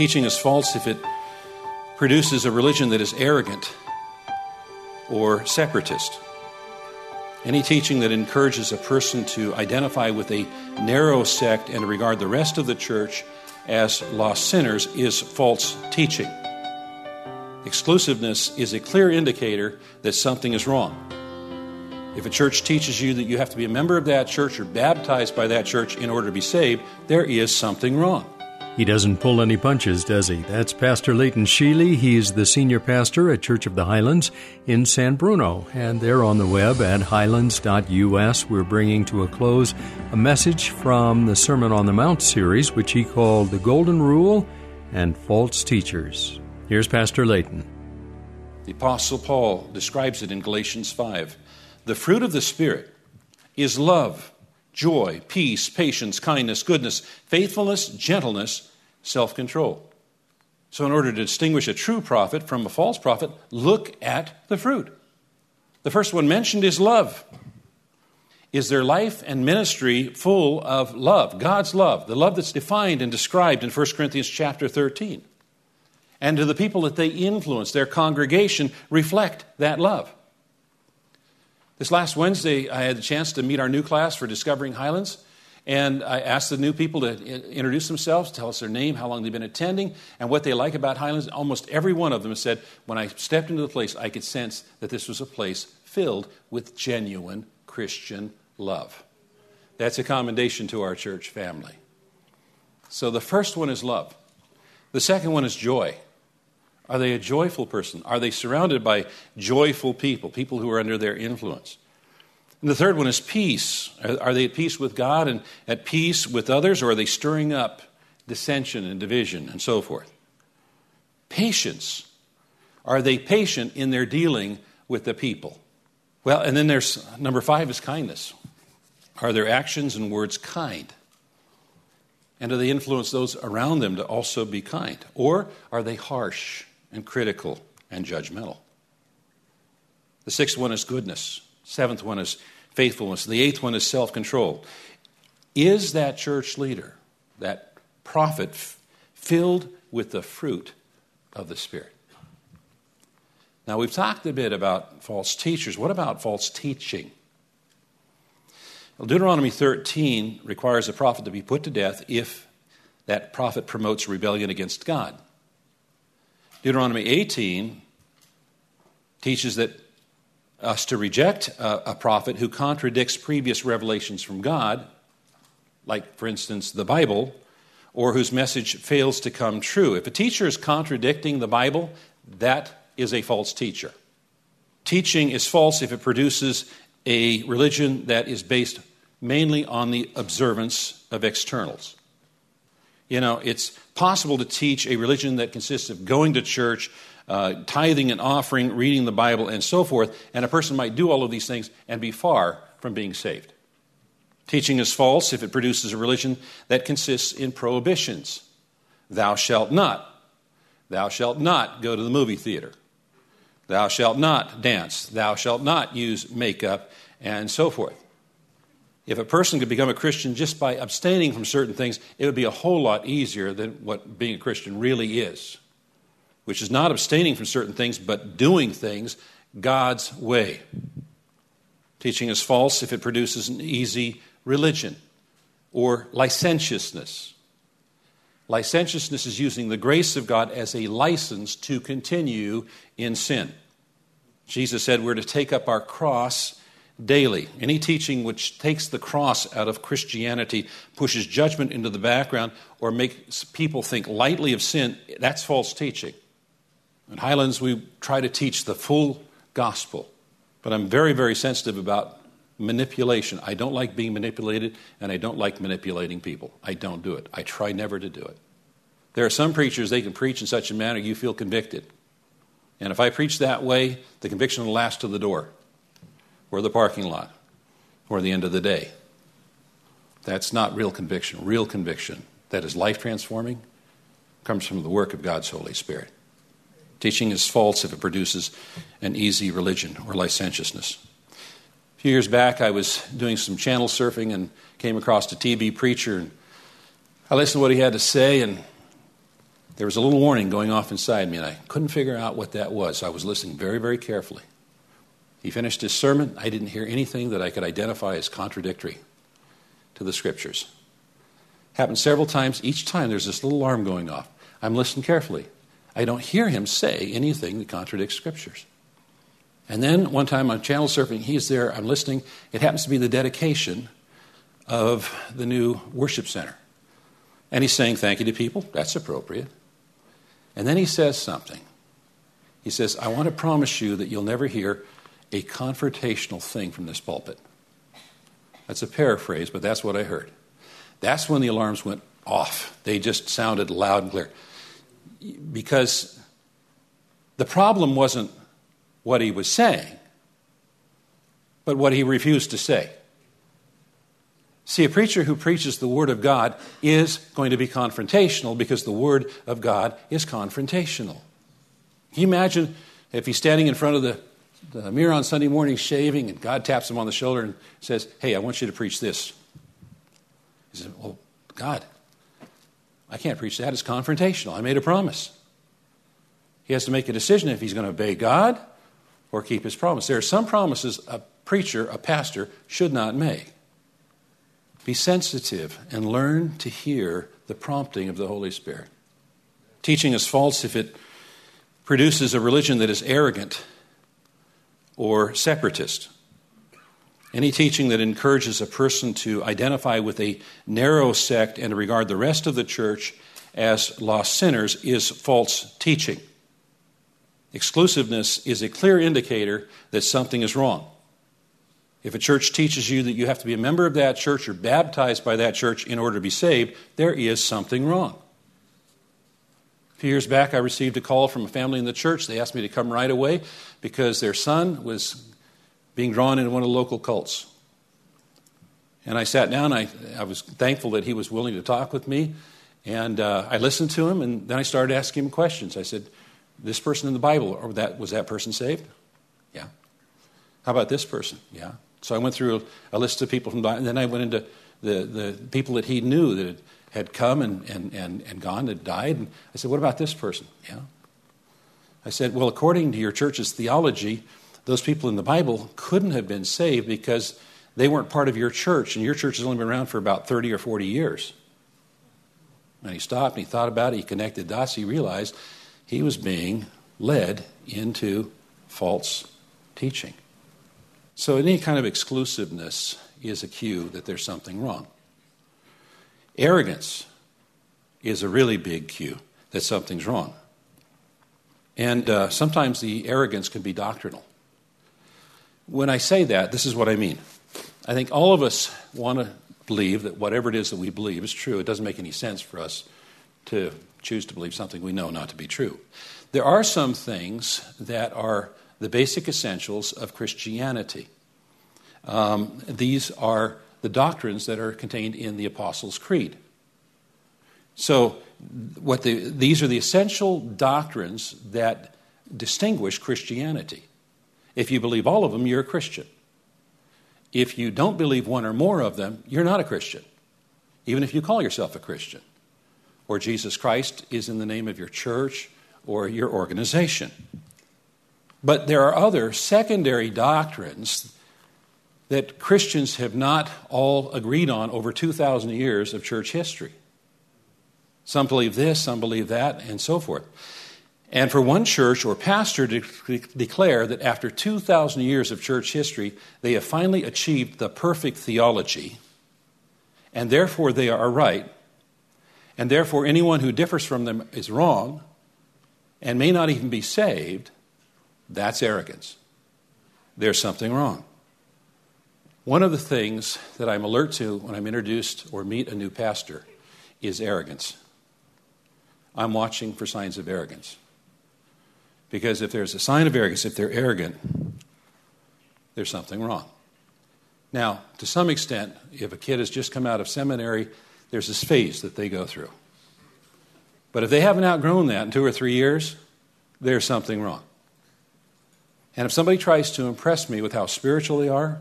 Teaching is false if it produces a religion that is arrogant or separatist. Any teaching that encourages a person to identify with a narrow sect and regard the rest of the church as lost sinners is false teaching. Exclusiveness is a clear indicator that something is wrong. If a church teaches you that you have to be a member of that church or baptized by that church in order to be saved, there is something wrong. He doesn't pull any punches, does he? That's Pastor Leighton Sheely. He's the senior pastor at Church of the Highlands in San Bruno, and they're on the web at highlands.us. We're bringing to a close a message from the Sermon on the Mount series, which he called The Golden Rule and False Teachers. Here's Pastor Leighton. The Apostle Paul describes it in Galatians 5. The fruit of the Spirit is love, joy, peace, patience, kindness, goodness, faithfulness, gentleness, self control. So, in order to distinguish a true prophet from a false prophet, look at the fruit. The first one mentioned is love. Is their life and ministry full of love, God's love, the love that's defined and described in 1 Corinthians chapter 13? And do the people that they influence, their congregation, reflect that love? This last Wednesday, I had the chance to meet our new class for Discovering Highlands. And I asked the new people to introduce themselves, tell us their name, how long they've been attending, and what they like about Highlands. Almost every one of them said, when I stepped into the place, I could sense that this was a place filled with genuine Christian love. That's a commendation to our church family. So the first one is love, the second one is joy. Are they a joyful person? Are they surrounded by joyful people, people who are under their influence? And the third one is peace. Are, they at peace with God and at peace with others, or are they stirring up dissension and division and so forth? Patience. Are they patient in their dealing with the people? Well, and then there's number five is kindness. Are their actions and words kind? And do they influence those around them to also be kind? Or are they harsh? and critical and judgmental. The sixth one is goodness. Seventh one is faithfulness. The eighth one is self control. Is that church leader, that prophet, filled with the fruit of the Spirit? Now, we've talked a bit about false teachers. What about false teaching? Well, Deuteronomy 13 requires a prophet to be put to death if that prophet promotes rebellion against God. Deuteronomy 18 teaches that us to reject a, a, prophet who contradicts previous revelations from God, like, for instance, the Bible, or whose message fails to come true. If a teacher is contradicting the Bible, that is a false teacher. Teaching is false if it produces a religion that is based mainly on the observance of externals. You know, it's possible to teach a religion that consists of going to church, uh, tithing and offering, reading the Bible, and so forth, and a person might do all of these things and be far from being saved. Teaching is false if it produces a religion that consists in prohibitions. Thou shalt not. Thou shalt not go to the movie theater. Thou shalt not dance. Thou shalt not use makeup, and so forth. If a person could become a Christian just by abstaining from certain things, it would be a whole lot easier than what being a Christian really is, which is not abstaining from certain things, but doing things God's way. Teaching is false if it produces an easy religion or licentiousness. Licentiousness is using the grace of God as a license to continue in sin. Jesus said we're to take up our cross daily. Any teaching which takes the cross out of Christianity, pushes judgment into the background, or makes people think lightly of sin, that's false teaching. At Highlands, we try to teach the full gospel, but I'm very, very sensitive about manipulation. I don't like being manipulated, and I don't like manipulating people. I don't do it. I try never to do it. There are some preachers, they can preach in such a manner you feel convicted. And if I preach that way, the conviction will last to the door, or the parking lot, or the end of the day. That's not real conviction. Real conviction that is life transforming comes from the work of God's Holy Spirit. Teaching is false if it produces an easy religion or licentiousness. A few years back, I was doing some channel surfing and came across a TV preacher. And I listened to what he had to say, and there was a little warning going off inside me, and I couldn't figure out what that was. So I was listening very, very carefully. He finished his sermon. I didn't hear anything that I could identify as contradictory to the scriptures. Happened several times. Each time there's this little alarm going off. I'm listening carefully. I don't hear him say anything that contradicts scriptures. And then one time on channel surfing, he's there, I'm listening. It happens to be the dedication of the new worship center. And he's saying thank you to people. That's appropriate. And then he says something. He says, I want to promise you that you'll never hear a confrontational thing from this pulpit. That's a paraphrase, but that's what I heard. That's when the alarms went off. They just sounded loud and clear. Because the problem wasn't what he was saying, but what he refused to say. See, a preacher who preaches the Word of God is going to be confrontational because the Word of God is confrontational. Can you imagine if he's standing in front of the, the mirror on Sunday morning shaving and God taps him on the shoulder and says, Hey, I want you to preach this? He says, Well, God, I can't preach that. It's confrontational. I made a promise. He has to make a decision if he's going to obey God or keep his promise. There are some promises a preacher, a pastor, should not make. Be sensitive and learn to hear the prompting of the Holy Spirit. Teaching is false if it produces a religion that is arrogant or separatist. Any teaching that encourages a person to identify with a narrow sect and to regard the rest of the church as lost sinners is false teaching. Exclusiveness is a clear indicator that something is wrong. If a church teaches you that you have to be a member of that church or baptized by that church in order to be saved, there is something wrong. A few years back, I received a call from a family in the church. They asked me to come right away because their son was being drawn into one of the local cults. And I sat down. I, I was thankful that he was willing to talk with me. And uh, I listened to him, and then I started asking him questions. I said, This person in the Bible, or that, was that person saved? Yeah. How about this person? Yeah. So I went through a, a list of people from, the Bible, and then I went into the, the people that he knew that had, come and, and, and, and gone, had died. And I said, What about this person? Yeah. I said, Well, according to your church's theology, those people in the Bible couldn't have been saved because they weren't part of your church, and your church has only been around for about 30 or 40 years. And he stopped and he thought about it, he connected dots, he realized he was being led into false teaching. So, any kind of exclusiveness is a cue that there's something wrong. Arrogance is a really big cue that something's wrong. And uh, sometimes the arrogance can be doctrinal. When I say that, this is what I mean. I think all of us want to believe that whatever it is that we believe is true. It doesn't make any sense for us to choose to believe something we know not to be true. There are some things that are the basic essentials of Christianity. Um, these are the doctrines that are contained in the Apostles' Creed. So, what the, these are the essential doctrines that distinguish Christianity. If you believe all of them, you're a Christian. If you don't believe one or more of them, you're not a Christian, even if you call yourself a Christian, or Jesus Christ is in the name of your church or your organization. But there are other secondary doctrines that Christians have not all agreed on over 2,000 years of church history. Some believe this, some believe that, and so forth. And for one church or pastor to declare that after 2,000 years of church history, they have finally achieved the perfect theology, and therefore they are right, and therefore anyone who differs from them is wrong and may not even be saved, that's arrogance. There's something wrong. One of the things that I'm alert to when I'm introduced or meet a new pastor is arrogance. I'm watching for signs of arrogance. Because if there's a sign of arrogance, if they're arrogant, there's something wrong. Now, to some extent, if a kid has just come out of seminary, there's this phase that they go through. But if they haven't outgrown that in two or three years, there's something wrong. And if somebody tries to impress me with how spiritual they are,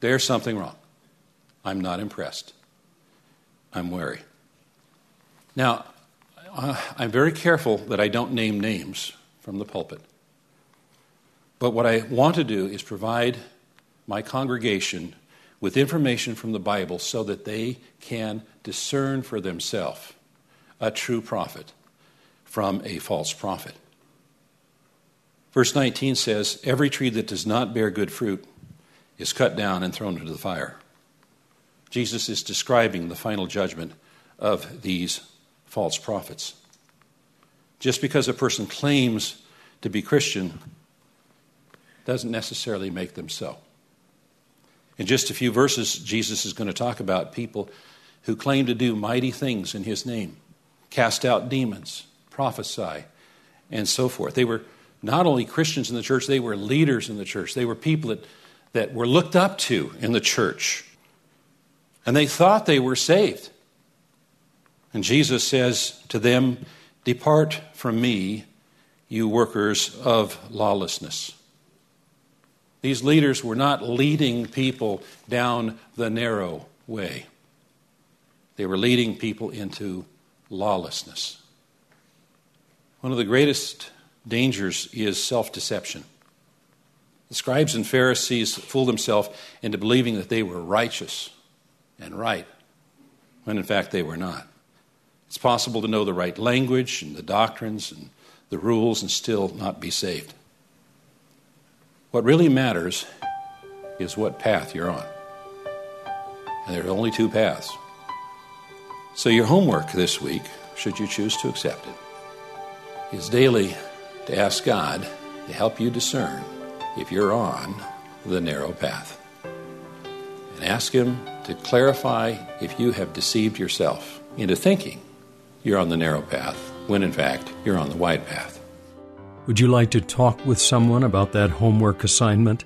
there's something wrong. I'm not impressed. I'm wary. Now, uh, I'm very careful that I don't name names from the pulpit. But what I want to do is provide my congregation with information from the Bible so that they can discern for themselves a true prophet from a false prophet. Verse 19 says, Every tree that does not bear good fruit is cut down and thrown into the fire. Jesus is describing the final judgment of these false prophets. Just because a person claims to be Christian doesn't necessarily make them so. In just a few verses, Jesus is going to talk about people who claim to do mighty things in his name, cast out demons, prophesy, and so forth. They were not only Christians in the church, they were leaders in the church. They were people that, that were looked up to in the church. And they thought they were saved. And Jesus says to them, Depart from me, you workers of lawlessness. These leaders were not leading people down the narrow way, they were leading people into lawlessness. One of the greatest dangers is self deception. The scribes and Pharisees fooled themselves into believing that they were righteous and right, when in fact they were not. It's possible to know the right language and the doctrines and the rules and still not be saved. What really matters is what path you're on. And there are only two paths. So, your homework this week, should you choose to accept it, is daily to ask God to help you discern if you're on the narrow path. And ask Him to clarify if you have deceived yourself into thinking you're on the narrow path when in fact you're on the wide path. Would you like to talk with someone about that homework assignment?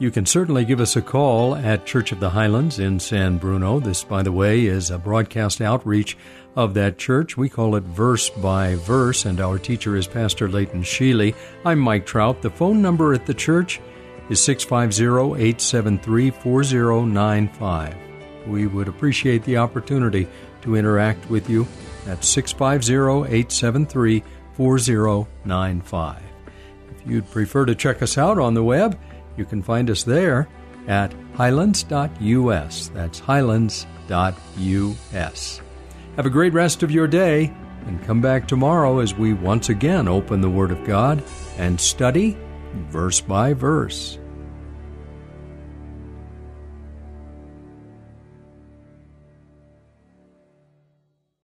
You can certainly give us a call at Church of the Highlands in San Bruno. This, by the way, is a broadcast outreach of that church. We call it Verse by Verse, and our teacher is Pastor Leighton Sheely. I'm Mike Trout. The phone number at the church is 650 873 4095. We would appreciate the opportunity to interact with you at 650 873 4095. If you'd prefer to check us out on the web, you can find us there at highlands.us. That's highlands.us. Have a great rest of your day and come back tomorrow as we once again open the Word of God and study verse by verse.